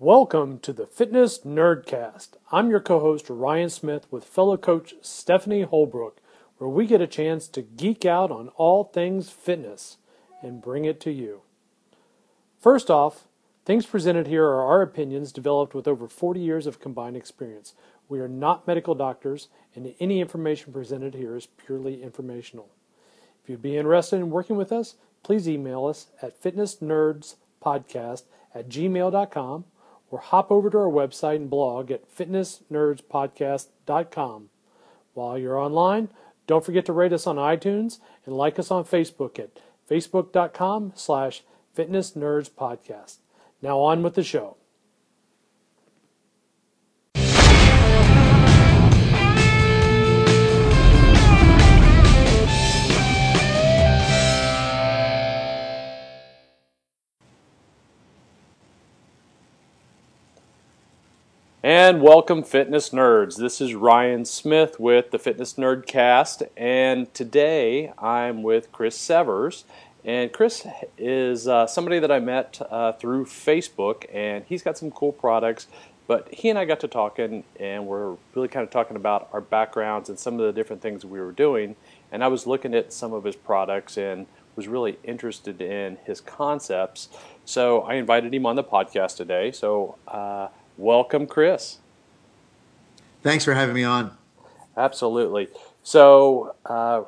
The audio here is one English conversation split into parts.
Welcome to the Fitness Nerdcast. I'm your co host, Ryan Smith, with fellow coach Stephanie Holbrook, where we get a chance to geek out on all things fitness and bring it to you. First off, things presented here are our opinions developed with over 40 years of combined experience. We are not medical doctors, and any information presented here is purely informational. If you'd be interested in working with us, please email us at fitnessnerdspodcast at gmail.com or hop over to our website and blog at fitnessnerdspodcast.com. While you're online, don't forget to rate us on iTunes and like us on Facebook at facebook.com slash fitnessnerdspodcast. Now on with the show. And welcome, fitness nerds. This is Ryan Smith with the Fitness Nerdcast, and today I'm with Chris Severs. And Chris is uh, somebody that I met uh, through Facebook, and he's got some cool products. But he and I got to talking, and we're really kind of talking about our backgrounds and some of the different things we were doing. And I was looking at some of his products and was really interested in his concepts. So I invited him on the podcast today. So uh, welcome, Chris. Thanks for having me on. Absolutely. So, uh,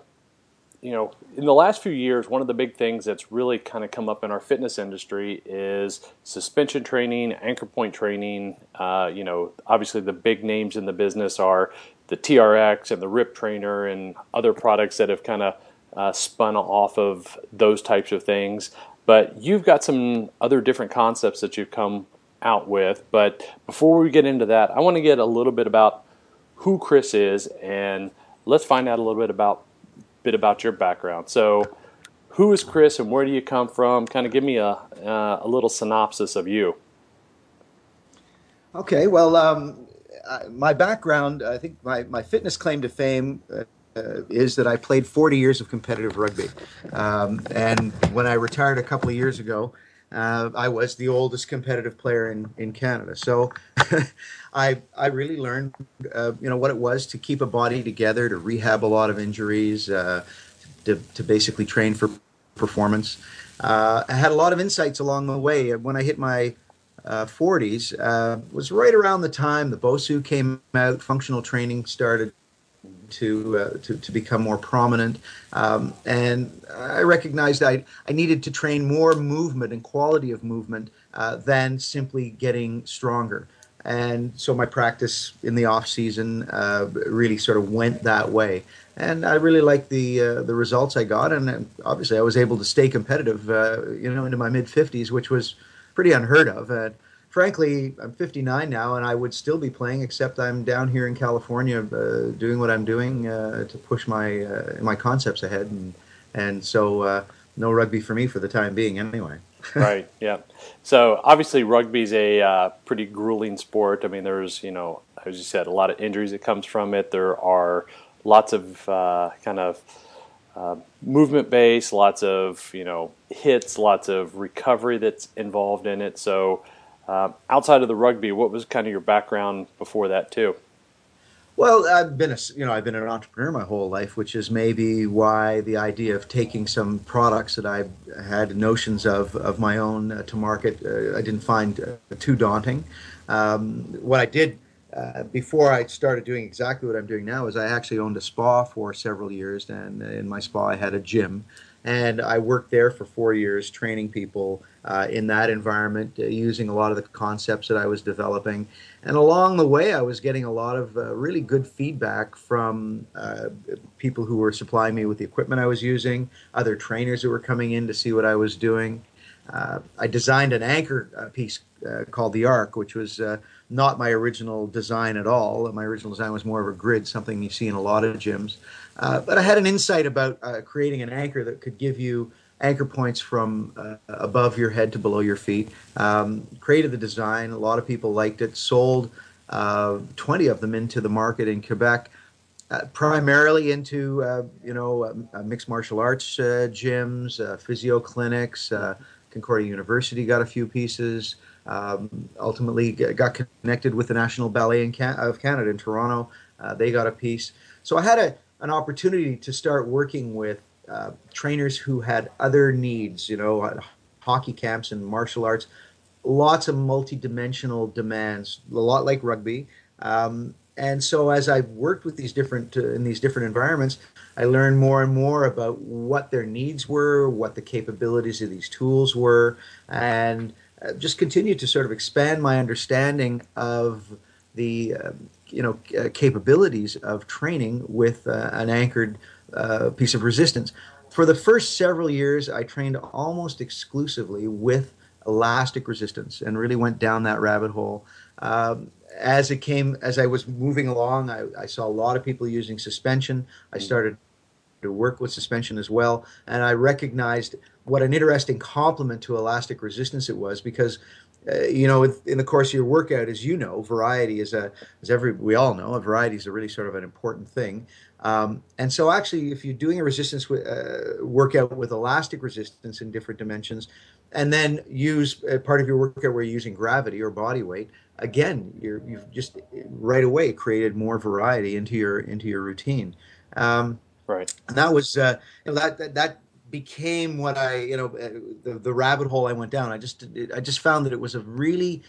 you know, in the last few years, one of the big things that's really kind of come up in our fitness industry is suspension training, anchor point training. Uh, you know, obviously the big names in the business are the TRX and the RIP Trainer and other products that have kind of uh, spun off of those types of things. But you've got some other different concepts that you've come out with. But before we get into that, I want to get a little bit about who Chris is, and let's find out a little bit about bit about your background. So, who is Chris, and where do you come from? Kind of give me a uh, a little synopsis of you. Okay, well, um, my background, I think my, my fitness claim to fame uh, uh, is that I played 40 years of competitive rugby. Um, and when I retired a couple of years ago, uh, I was the oldest competitive player in, in Canada. So I, I really learned, uh, you know, what it was to keep a body together, to rehab a lot of injuries, uh, to, to basically train for performance. Uh, I had a lot of insights along the way. When I hit my 40s, uh, was right around the time the BOSU came out, functional training started to, uh, to, to become more prominent. Um, and I recognized I, I needed to train more movement and quality of movement uh, than simply getting stronger. And so my practice in the off season uh, really sort of went that way. And I really liked the uh, the results I got, and obviously I was able to stay competitive, uh, you know, into my mid 50s, which was pretty unheard of. And frankly, I'm 59 now, and I would still be playing, except I'm down here in California uh, doing what I'm doing uh, to push my uh, my concepts ahead, and and so uh, no rugby for me for the time being, anyway. right. Yeah. So obviously, rugby's a uh, pretty grueling sport. I mean, there's you know, as you said, a lot of injuries that comes from it. There are lots of uh, kind of uh, movement base, lots of you know hits, lots of recovery that's involved in it. So uh, outside of the rugby, what was kind of your background before that too? Well, I've been a you know I've been an entrepreneur my whole life, which is maybe why the idea of taking some products that I had notions of of my own uh, to market uh, I didn't find uh, too daunting. Um, what I did uh, before I started doing exactly what I'm doing now is I actually owned a spa for several years, and in my spa I had a gym, and I worked there for four years training people uh, in that environment, uh, using a lot of the concepts that I was developing. And along the way, I was getting a lot of uh, really good feedback from uh, people who were supplying me with the equipment I was using, other trainers who were coming in to see what I was doing. Uh, I designed an anchor uh, piece called the Arc, which was not my original design at all. My original design was more of a grid, something you see in a lot of gyms. but I had an insight about creating an anchor that could give you anchor points from uh, above your head to below your feet. Um, created the design. A lot of people liked it. Sold uh, 20 of them into the market in Quebec, uh, primarily into uh, you know uh, mixed martial arts uh, gyms, physio clinics, Concordia University got a few pieces. Um, ultimately, got connected with the National Ballet Can- of Canada in Toronto. They got a piece. So I had a, an opportunity to start working with uh, trainers who had other needs, you know, hockey camps and martial arts, lots of multi-dimensional demands, a lot like rugby. Um, and so as I worked with these different uh, in these different environments, I learned more and more about what their needs were, what the capabilities of these tools were, and uh, just continued to sort of expand my understanding of the uh, you know uh, capabilities of training with uh, an anchored uh, piece of resistance. For the first several years, I trained almost exclusively with elastic resistance and really went down that rabbit hole. Um, as it came, as I was moving along, I, I, saw a lot of people using suspension. I mm. started to work with suspension as well, and I recognized what an interesting complement to elastic resistance it was because. Uh, you know, in the course of your workout, as you know, variety is a, as every we all know, a variety is a really sort of an important thing. Um, and so, actually, if you're doing a resistance uh, workout with elastic resistance in different dimensions, and then use uh, part of your workout where you're using gravity or body weight, again, you have just right away created more variety into your into your routine. Um, right. And that was uh, you know, that, that, that became what I you know uh, the the rabbit hole I went down. I just I just found that it was a really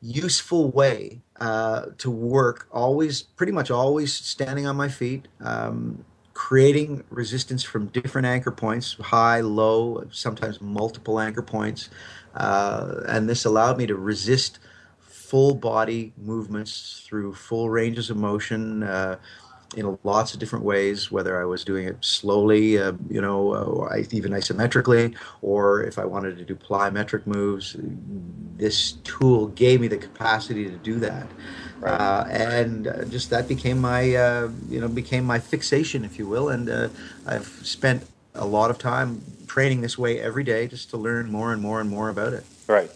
useful way uh, to work. Always, pretty much always standing on my feet. Um, creating resistance from different anchor points, high, low, sometimes multiple anchor points. Uh, and this allowed me to resist full body movements through full ranges of motion uh, in lots of different ways, whether I was doing it slowly, uh, you know, uh, even isometrically, or if I wanted to do plyometric moves. This tool gave me the capacity to do that. Right. Uh, and uh, just that became my, uh, you know, became my fixation, if you will. And I've spent a lot of time training this way every day just to learn more and more and more about it. Right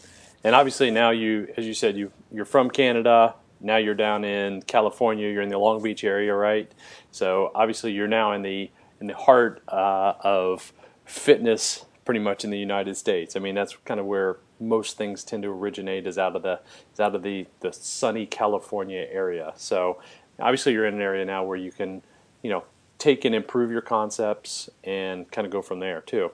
and obviously now you, as you said, you you're from Canada. Now you're down in California. You're in the Long Beach area, right? So obviously you're now in the in the heart uh, of fitness, pretty much in the United States. I mean, that's kind of where most things tend to originate is out of the is out of the the sunny California area. So obviously you're in an area now where you can, you know, take and improve your concepts and kind of go from there too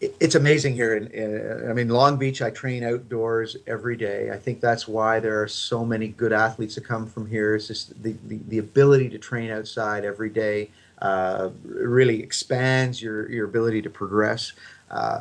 it's amazing here. In, in, I mean, Long Beach, I train outdoors every day. I think that's why there are so many good athletes that come from here. It's just the, the, the ability to train outside every day uh, really expands your, your ability to progress. Uh,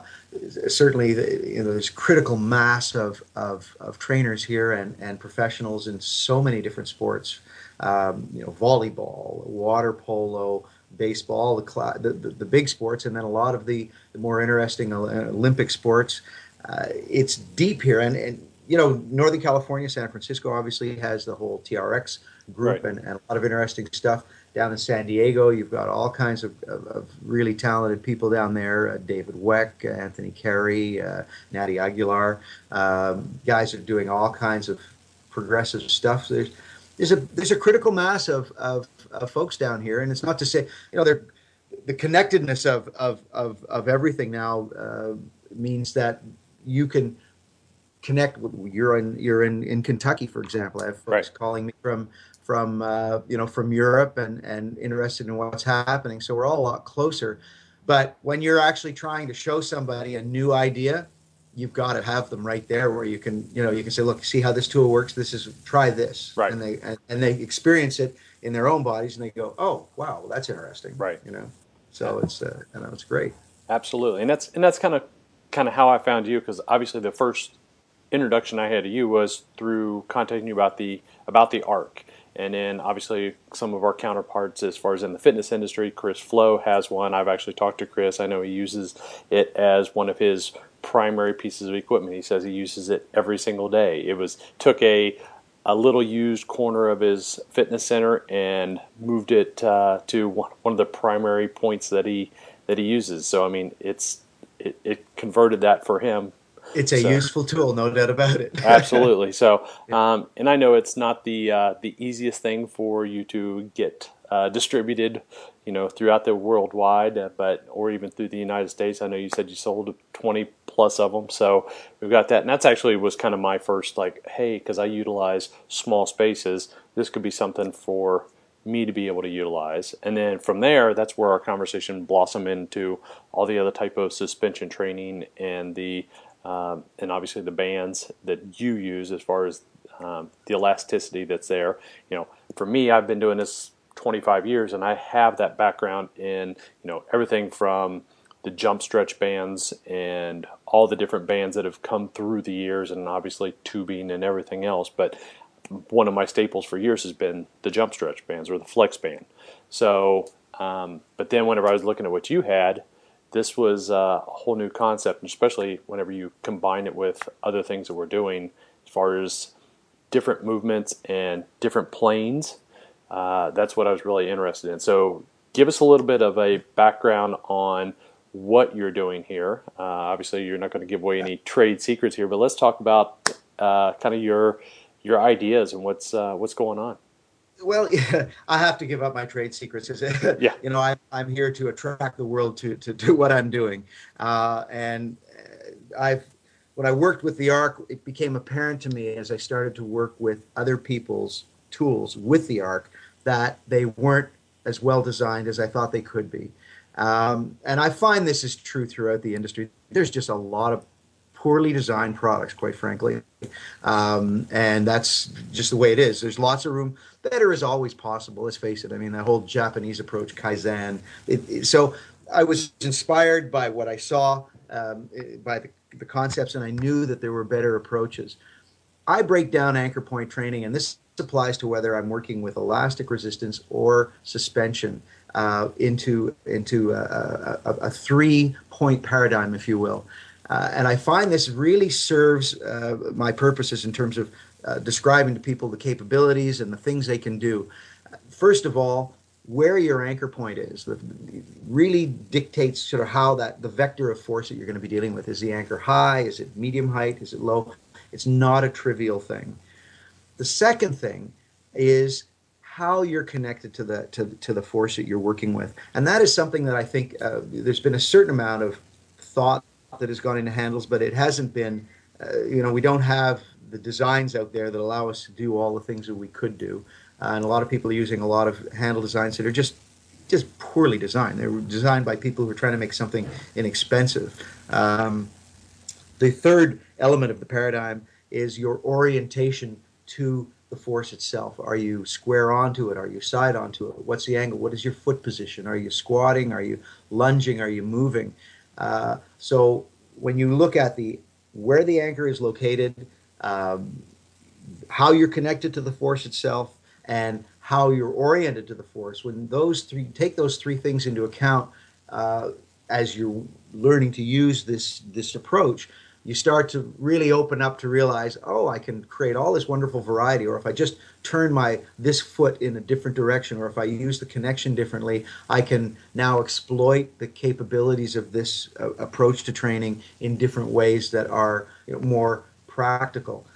certainly, you know, there's critical mass of, of, of trainers here and, and professionals in so many different sports. Um, you know, volleyball, water polo, baseball, the, the, the, big sports, and then a lot of the, the more interesting Olympic sports. Uh, it's deep here, and, and you know, Northern California, San Francisco obviously has the whole TRX group right. and, and, a lot of interesting stuff. Down in San Diego, you've got all kinds of, of, of really talented people down there uh, David Weck, Anthony Carey, uh, Natty Aguilar. Um, guys are doing all kinds of progressive stuff. There's, there's a there's a critical mass of, of, of folks down here, and it's not to say you know they're the connectedness of of of, of everything now uh, means that you can connect with you're in you're in, in Kentucky for example. I have folks right. calling me from from uh, you know from Europe and and interested in what's happening. So we're all a lot closer. But when you're actually trying to show somebody a new idea you've got to have them right there where you can you know you can say look see how this tool works? This is try this. Right. And they and, and they experience it in their own bodies and they go oh wow that's interesting. Right. You know? So it's uh, you know it's great. Absolutely. And that's and that's kind of kind of how i found you because obviously the first introduction i had to you was through contacting you about the about the arc. And then obviously some of our counterparts as far as in the fitness industry chris flow has one. I've actually talked to chris. I know he uses it as one of his primary pieces of equipment. He says he uses it every single day. It was took a a little used corner of his fitness center and moved it uh, to one, one of the primary points that he that he uses. So I mean, it's it, it converted that for him. It's a so, useful tool, no doubt about it. absolutely. So, um, and I know it's not the uh, the easiest thing for you to get uh, distributed you know, throughout the worldwide, uh, but or even through the United States. I know you said you sold 20 plus of them, so we've got that, and that's actually was kind of my first like, hey, because I utilize small spaces, this could be something for me to be able to utilize. And then from there, that's where our conversation blossomed into all the other type of suspension training and the um, and obviously the bands that you use as far as um, the elasticity that's there. You know, for me, I've been doing this 25 years, and I have that background in you know everything from the jump stretch bands and all the different bands that have come through the years, and obviously tubing and everything else. But one of my staples for years has been the jump stretch bands or the flex band. So, um, but then whenever I was looking at what you had, this was a whole new concept, especially whenever you combine it with other things that we're doing as far as different movements and different planes. Uh, that's what I was really interested in. So, give us a little bit of a background on what you're doing here. Uh, obviously, you're not going to give away any trade secrets here, but let's talk about uh, kind of your your ideas and what's uh, what's going on. Well, yeah, I have to give up my trade secrets. yeah. You know, I, I'm here to attract the world to, to do what I'm doing. Uh, and uh, I've, when I worked with the ARC, it became apparent to me as I started to work with other people's tools with the ARC that they weren't as well designed as I thought they could be. Um, and I find this is true throughout the industry. There's just a lot of poorly designed products, quite frankly. Um, and that's just the way it is. There's lots of room. Better is always possible. Let's face it. I mean, the whole Japanese approach, kaizen. It, it, so I was inspired by what I saw, um, by the, the concepts, and I knew that there were better approaches. I break down anchor point training, and this applies to whether I'm working with elastic resistance or suspension uh, into into a, a, a three point paradigm, if you will. Uh, and I find this really serves uh, my purposes in terms of uh, describing to people the capabilities and the things they can do. First of all, where your anchor point is the, really dictates sort of how that the vector of force that you're going to be dealing with. Is the anchor high? Is it medium height? Is it low? It's not a trivial thing the second thing is how you're connected to the to, to the force that you're working with and that is something that i think uh, there's been a certain amount of thought that has gone into handles, but it hasn't been, uh, you know, we don't have the designs out there that allow us to do all the things that we could do. Uh, and a lot of people are using a lot of handle designs that are just just poorly designed. They were designed by people who are trying to make something inexpensive. Um, the third element of the paradigm is your orientation to the force itself. Are you square onto it? Are you side onto it? What's the angle? What is your foot position? Are you squatting? Are you lunging? Are you moving? Uh, so when you look at the where the anchor is located, um, how you're connected to the force itself, and how you're oriented to the force, when those three take those three things into account uh, as you're learning to use this this approach, you start to really open up to realize, oh, I can create all this wonderful variety. Or if I just turn my this foot in a different direction, or if I use the connection differently, I can now exploit the capabilities of this uh, approach to training in different ways that are you know, more practical.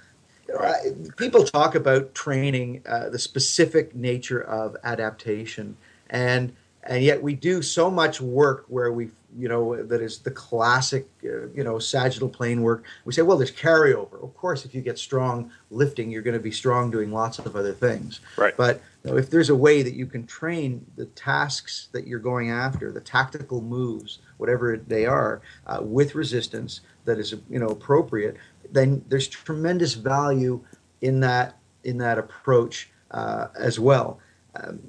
People talk about training, uh, the specific nature of adaptation, and and yet we do so much work where we you know, that is the classic, uh, you know, sagittal plane work. We say, well, there's carryover. Of course, if you get strong lifting, you're going to be strong doing lots of other things. Right. But you know, if there's a way that you can train the tasks that you're going after, the tactical moves, whatever they are, uh, with resistance that is, you know, appropriate, then there's tremendous value in that in that approach uh, as well. Um,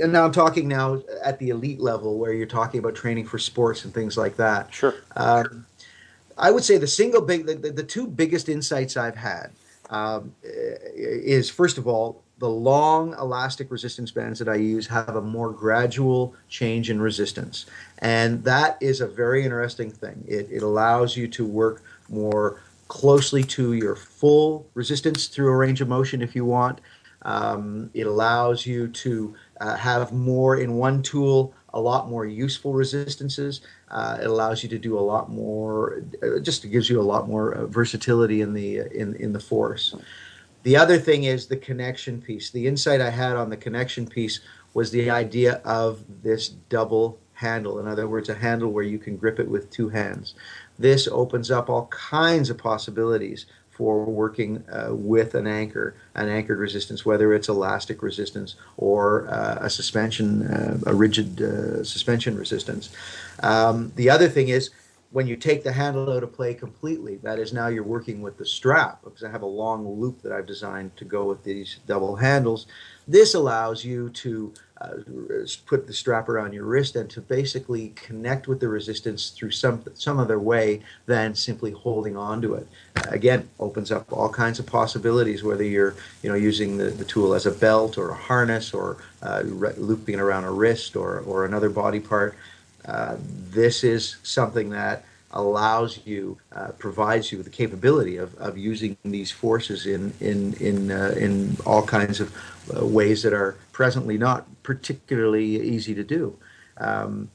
and now I'm talking now at the elite level where you're talking about training for sports and things like that. Sure. Um, I would say the single big, the, the, the two biggest insights I've had um, is first of all, the long elastic resistance bands that I use have a more gradual change in resistance. And that is a very interesting thing. It, it allows you to work more closely to your full resistance through a range of motion if you want. Um, it allows you to uh, have more in one tool, a lot more useful resistances. Uh, it allows you to do a lot more. Uh, just gives you a lot more uh, versatility in the in in the force. The other thing is the connection piece. The insight I had on the connection piece was the idea of this double handle. In other words, a handle where you can grip it with two hands. This opens up all kinds of possibilities for working uh, with an anchor, an anchored resistance, whether it's elastic resistance or uh, a suspension, uh, a rigid uh, suspension resistance. Um, the other thing is when you take the handle out of play completely, that is now you're working with the strap because I have a long loop that I've designed to go with these double handles. This allows you to uh, put the strap around your wrist and to basically connect with the resistance through some some other way than simply holding onto it. again, opens up all kinds of possibilities. Whether you're you know using the, the tool as a belt or a harness or uh, looping it around a wrist or or another body part. Uh, this is something that allows you, uh, provides you with the capability of, of using these forces in in in uh, in all kinds of uh, ways that are presently not particularly easy to do. Um,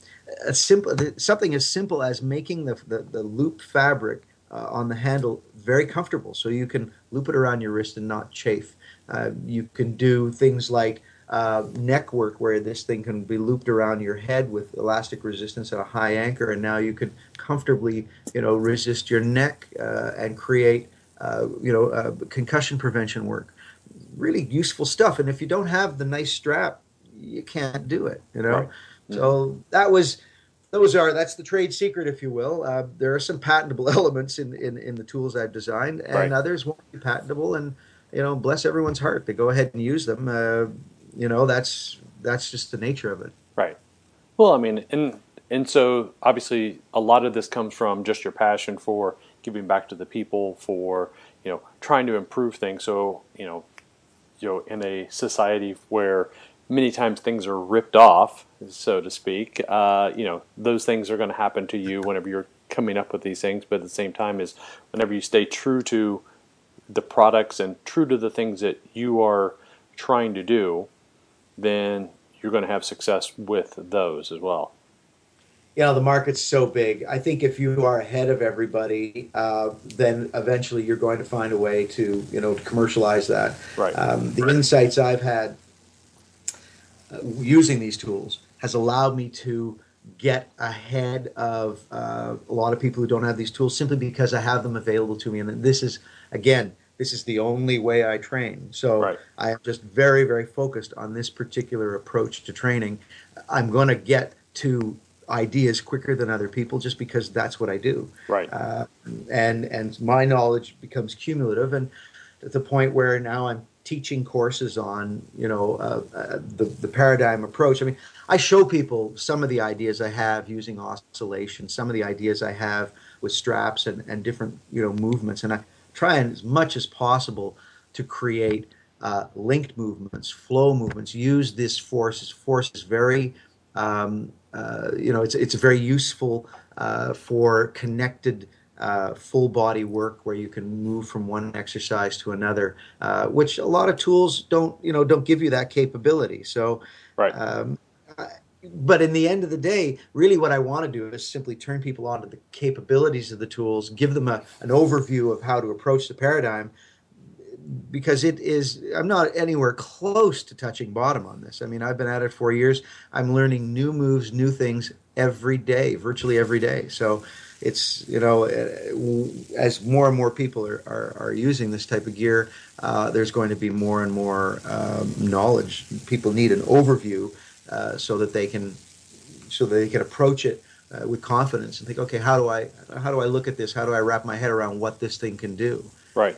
a simple something as simple as making the the, the loop fabric uh, on the handle very comfortable, so you can loop it around your wrist and not chafe. Uh, you can do things like uh, neck work where this thing can be looped around your head with elastic resistance at a high anchor, and now you can comfortably, you know, resist your neck uh, and create, uh, you know, uh, concussion prevention work. Really useful stuff. And if you don't have the nice strap, you can't do it. You know, right. so that was. Those are that's the trade secret, if you will. Uh, there are some patentable elements in, in, in the tools I've designed, and right. others won't be patentable. And you know, bless everyone's heart, they go ahead and use them. Uh, you know that's that's just the nature of it right well i mean and and so obviously a lot of this comes from just your passion for giving back to the people for you know trying to improve things so you know you know in a society where many times things are ripped off so to speak uh, you know those things are going to happen to you whenever you're coming up with these things but at the same time is whenever you stay true to the products and true to the things that you are trying to do then you're going to have success with those as well. You know, the market's so big. I think if you are ahead of everybody, uh, then eventually you're going to find a way to, you know, to commercialize that. Right. Um, the right. insights I've had uh, using these tools has allowed me to get ahead of uh, a lot of people who don't have these tools simply because I have them available to me. And this is, again, this is the only way I train. So right. I am just very, very focused on this particular approach to training. I'm going to get to ideas quicker than other people just because that's what I do. Right. Uh, and and my knowledge becomes cumulative, and at the point where now I'm teaching courses on you know uh, uh, the the paradigm approach. I mean, I show people some of the ideas I have using oscillation, some of the ideas I have with straps and, and different you know movements, and I try and as much as possible to create uh, linked movements, flow movements. Use this force. Force is very, um, you know, it's it's very useful uh, for connected. Uh, full body work where you can move from one exercise to another, uh, which a lot of tools don't, you know, don't give you that capability. So, right. Um, but in the end of the day, really what I want to do is simply turn people on to the capabilities of the tools, give them a, an overview of how to approach the paradigm, because it is, I'm not anywhere close to touching bottom on this. I mean, I've been at it for years. I'm learning new moves, new things every day, virtually every day. So it's, you know, uh, as more and more people are, are, are using this type of gear, uh, there's going to be more and more um, knowledge. People need an overview uh, so that they can so they can approach it uh, with confidence and think, okay, how do I how do I look at this? How do I wrap my head around what this thing can do? Right.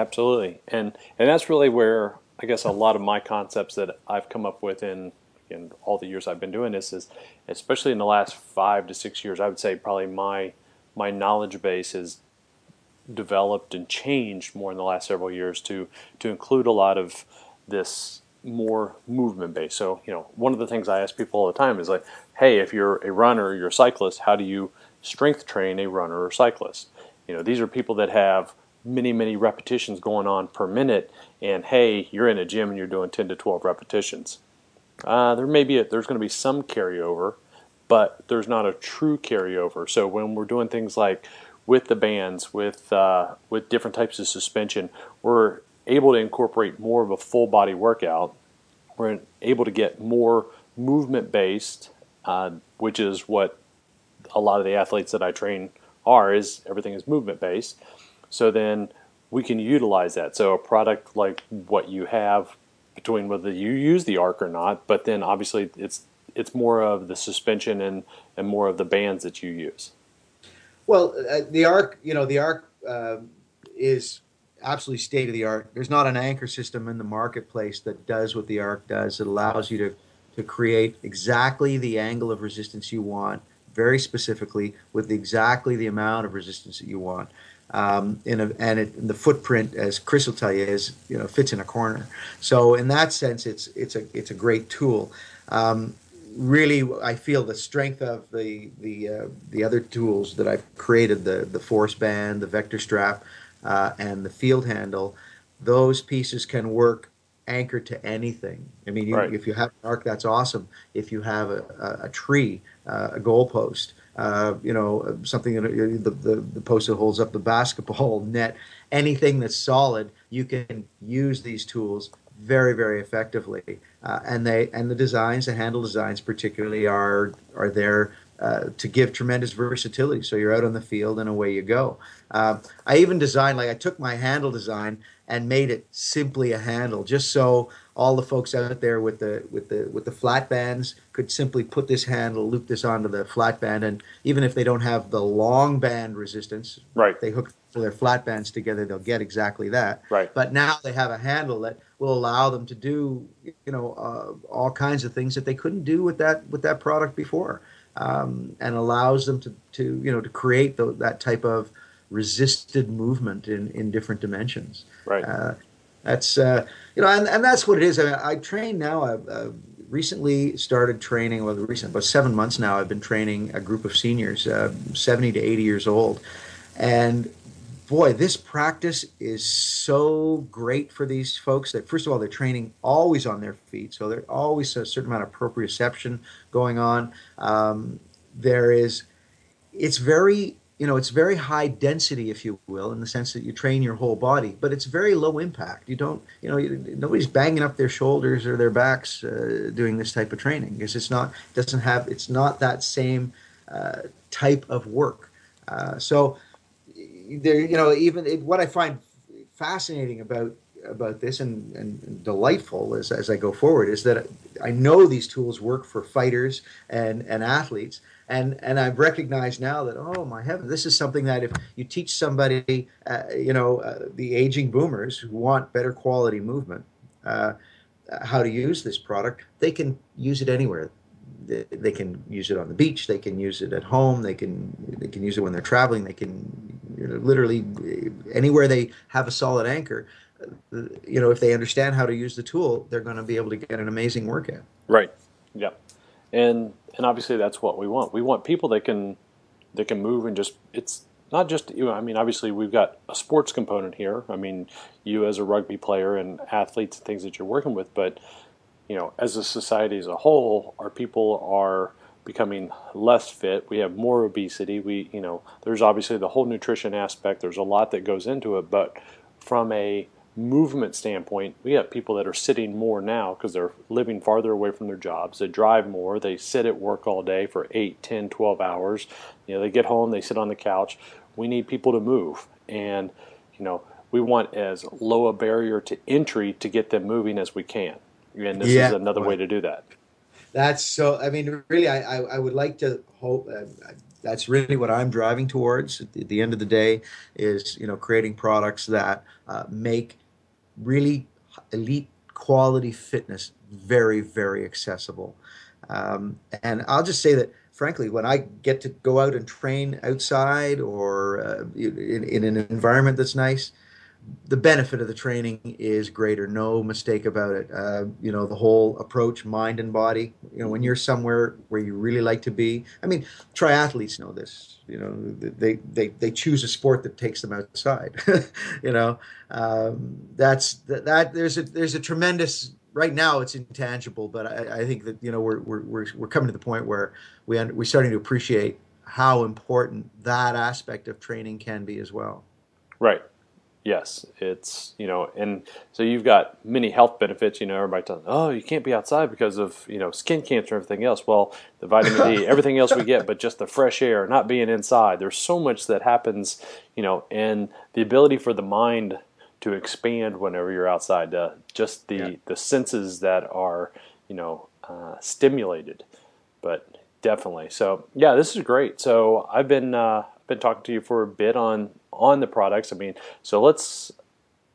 Absolutely. And and that's really where I guess a lot of my concepts that I've come up with in in all the years I've been doing this is especially in the last 5 to 6 years I would say probably my my knowledge base has developed and changed more in the last several years to to include a lot of this more movement based. So, you know, one of the things I ask people all the time is like, hey, if you're a runner, you're a cyclist, how do you strength train a runner or cyclist? You know, these are people that have many, many repetitions going on per minute, and hey, you're in a gym and you're doing 10 to 12 repetitions. Uh, there may be a, there's going to be some carryover, but there's not a true carryover. So when we're doing things like with the bands, with uh, with different types of suspension, we're able to incorporate more of a full body workout we're able to get more movement based, uh, which is what a lot of the athletes that I train are. Is everything is movement based. So then we can utilize that. So a product like what you have between whether you use the arc or not, but then obviously it's it's more of the suspension and and more of the bands that you use. Well, uh, the arc, you know, the arc uh, is absolutely state of the art. There's not an anchor system in the marketplace that does what the arc does. It allows you to to create exactly the angle of resistance you want, very specifically with exactly the amount of resistance that you want um, in a, and it, the footprint, as Chris will tell you, is you know fits in a corner. So in that sense, it's it's a it's a great tool. Um, really, I feel the strength of the the uh, the other tools that I've created the the force band, the vector strap, uh, and the field handle. Those pieces can work anchored to anything. I mean, you, right. if you have an arc, that's awesome. If you have a, a, a tree, uh, a goalpost, uh, you know, something that the, the, the post that holds up the basketball net, anything that's solid, you can use these tools very, very effectively. Uh, and they and the designs, the handle designs particularly, are are there uh, to give tremendous versatility. So you're out on the field and away you go. Uh, I even designed like I took my handle design and made it simply a handle, just so all the folks out there with the with the with the flat bands could simply put this handle, loop this onto the flat band, and even if they don't have the long band resistance, right, they hook their flat bands together, they'll get exactly that. Right. But now they have a handle that will allow them to do, you know, uh, all kinds of things that they couldn't do with that with that product before, um, and allows them to to you know to create the, that type of resisted movement in in different dimensions. Right. Uh, that's uh, you know, and, and that's what it is. I, mean, I train now. I've, I've, recently started training. Well, recent about seven months now. I've been training a group of seniors, uh, seventy to eighty years old, and boy, this practice is so great for these folks that first of all they're training always on their feet, so there's always a certain amount of proprioception going on. Um, there is, it's very you know, it's very high density, if you will, in the sense that you train your whole body, but it's very low impact. You don't, you know, nobody's banging up their shoulders or their backs uh, doing this type of training because it's not, doesn't have, it's not that same uh, type of work. Uh, so, there, you know, even it, what I find fascinating about about this and, and delightful as, as I go forward is that I know these tools work for fighters and, and athletes, and and I've recognized now that oh my heaven, this is something that if you teach somebody, uh, you know, uh, the aging boomers who want better quality movement, uh, how to use this product, they can use it anywhere. They, can use it on the beach. They can use it at home. They can they can use it when they're traveling. They can you know, literally eh, anywhere they have a solid anchor. Eh, you know, if they understand how to use the tool, they're going to be able to get an amazing workout. Right. Yeah and and obviously that's what we want. We want people that can that can move and just it's not just you know, I mean obviously we've got a sports component here. I mean you as a rugby player and athletes and things that you're working with, but you know as a society as a whole, our people are becoming less fit. We have more obesity. We you know there's obviously the whole nutrition aspect. There's a lot that goes into it, but from a movement standpoint, we have people that are sitting more now because they're living farther away from their jobs. They drive more. They sit at work all day for 8, 10, 12 hours. You know, they get home, they sit on the couch. We need people to move. And, you know, we want as low a barrier to entry to get them moving as we can. And this yeah. is another way to do that. That's so, I mean, really, I, I, I would like to hope. Uh, that's really what I'm driving towards. At the, end of the day, is you know creating products that uh, make really elite quality fitness very, very accessible. Um, and I'll just say that, frankly, when I get to go out and train outside or uh, in, in, an environment that's nice, the benefit of the training is greater. No mistake about it. Uh, you know, the whole approach, mind and body. You know, when you're somewhere where you really like to be. I mean, triathletes know this. You know, they they they choose a sport that takes them outside. you know, um, that's that, that. There's a there's a tremendous. Right now, it's intangible, but I, I think that you know we're, we're we're we're coming to the point where we we're starting to appreciate how important that aspect of training can be as well. Right Yes, it's you know, and so you've got many health benefits. You know, everybody tells, oh, you can't be outside because of you know skin cancer and everything else. Well, the vitamin D, everything else we get, but just the fresh air, not being inside. There's so much that happens, you know, and the ability for the mind to expand whenever you're outside. Uh, just the yeah. the senses that are you know uh, stimulated, but definitely. So yeah, this is great. So I've been uh, been talking to you for a bit on on the products. I mean, so let's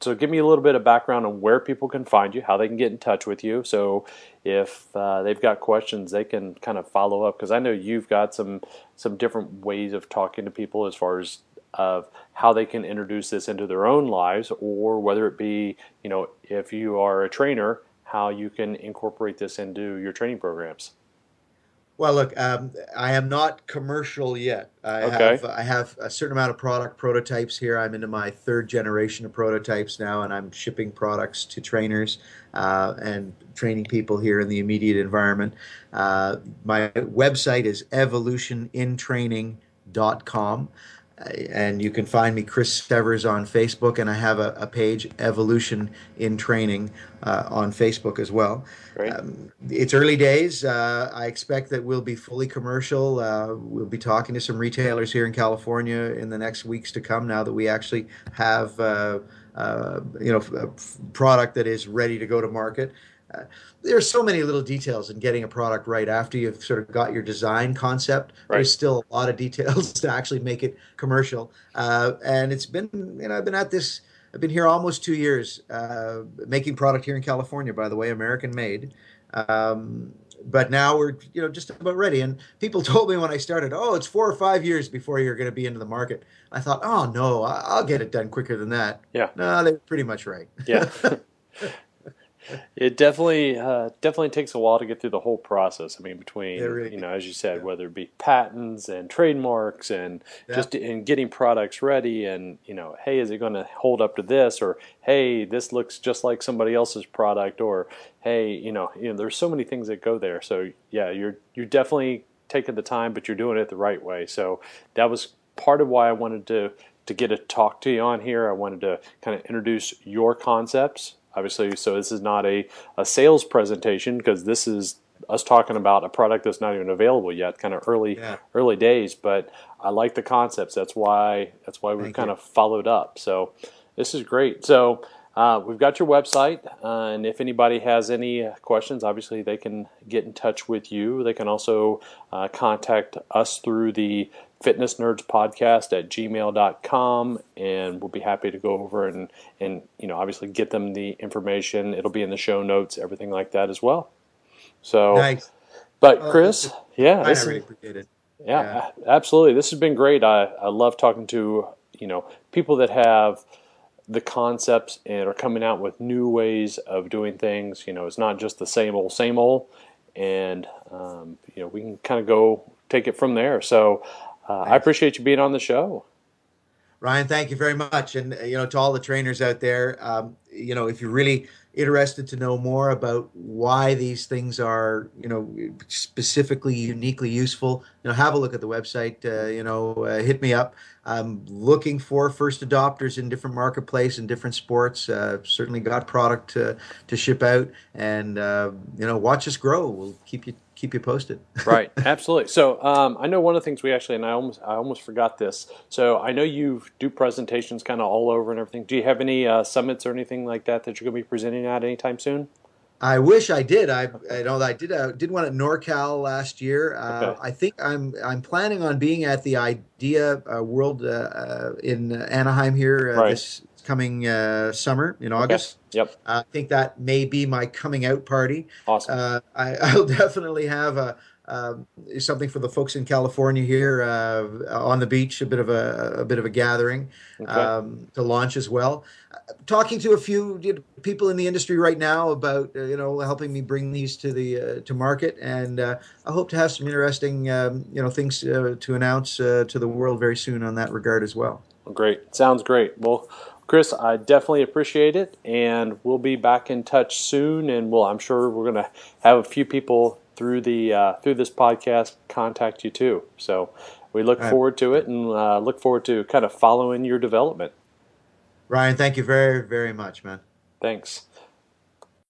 so give me a little bit of background on where people can find you, how they can get in touch with you. So if uh, they've got questions, they can kind of follow up because I know you've got some some different ways of talking to people as far as of how they can introduce this into their own lives, or whether it be you know if you are a trainer, how you can incorporate this into your training programs. Well, look, um, I am not commercial yet. I okay. have I have a certain amount of product prototypes here. I'm into my third generation of prototypes now, and I'm shipping products to trainers uh, and training people here in the immediate environment. Uh, my website is evolutionintraining.com and you can find me Chris Severs on Facebook, and I have a, a page Evolution in Training uh, on Facebook as well. Um, it's early days. Uh, I expect that we'll be fully commercial. Uh, we'll be talking to some retailers here in California in the next weeks to come. Now that we actually have uh, uh, you know a product that is ready to go to market. Uh, are so many little details in getting a product right after you've sort of got your design concept. Right. There's still a lot of details to actually make it commercial. Uh, and it's been, you know, I've been at this, I've been here almost two years uh, making product here in California, by the way, American made. Um, but now we're, you know, just about ready. And people told me when I started, oh, it's four or five years before you're going to be into the market. I thought, oh no, I'll get it done quicker than that. Yeah. No, they're pretty much right. Yeah. it definitely uh, definitely takes a while to get through the whole process. I mean, between really you know, as you said, yeah. whether it be patents and trademarks and yeah. just in getting products ready, and you know, hey, is it going to hold up to this, or hey, this looks just like somebody else's product, or hey, you know, you know, there's so many things that go there. So yeah, you're you're definitely taking the time, but you're doing it the right way. So that was part of why I wanted to to get a talk to you on here. I wanted to kind of introduce your concepts obviously. So this is not a, a sales presentation because this is us talking about a product that's not even available yet, kind of early yeah. early days. But I like the concepts. That's why that's why we've kind you. of followed up. So this is great. So. Uh, we've got your website, uh, and if anybody has any questions, obviously they can get in touch with you. They can also uh, contact us through the fitness nerds podcast at gmail.com and we'll be happy to go over and and you know obviously get them the information. It'll be in the show notes everything like that as well. So nice. but chris yeah I really appreciate it. Yeah, yeah, absolutely. This has been great. I, I love talking to you know people that have the concepts and are coming out with new ways of doing things. You know it's not just the same old same old. And um, you know we can kind of go take it from there. So uh, I appreciate you being on the show. Ryan, thank you very much. And, you know, to all the trainers out there, um, you know, if you're really interested to know more about why these things are, you know, specifically uniquely useful, you know, have a look at the website. Uh, you know, uh, hit me up. I'm looking for first adopters in different marketplace and different sports. Uh, certainly got product to, to ship out, and uh, you know, watch us grow. We'll keep you keep you posted. right, absolutely. So um, I know one of the things we actually, and I almost I almost forgot this. So I know you do presentations kind of all over and everything. Do you have any uh, summits or anything like that that you're going to be presenting at anytime soon? I wish I did. I, I know I did. Uh, did one at NorCal last year. Uh, okay. I think I'm I'm planning on being at the Idea uh, World uh, uh, in Anaheim here uh, right. this coming uh, summer in August. Okay. Yep. Uh, I think that may be my coming out party. Awesome. Uh, I, will definitely have a um, something for the folks in California here uh, on the beach. A bit of a, a bit of a gathering okay. um, to launch as well. talking to a few people in the industry right now about uh, you know helping me bring these to the uh, to market, and I hope to have some interesting um, you know things to announce to the world very soon on that regard as well. Great, sounds great. Well, Chris, I definitely appreciate it, and we'll be back in touch soon. And we'll, I'm sure we're going to have a few people through the uh, through this podcast contact you too. So we look right. forward to it, and uh, look forward to kind of following your development. Ryan, thank you very, very much, man. Thanks.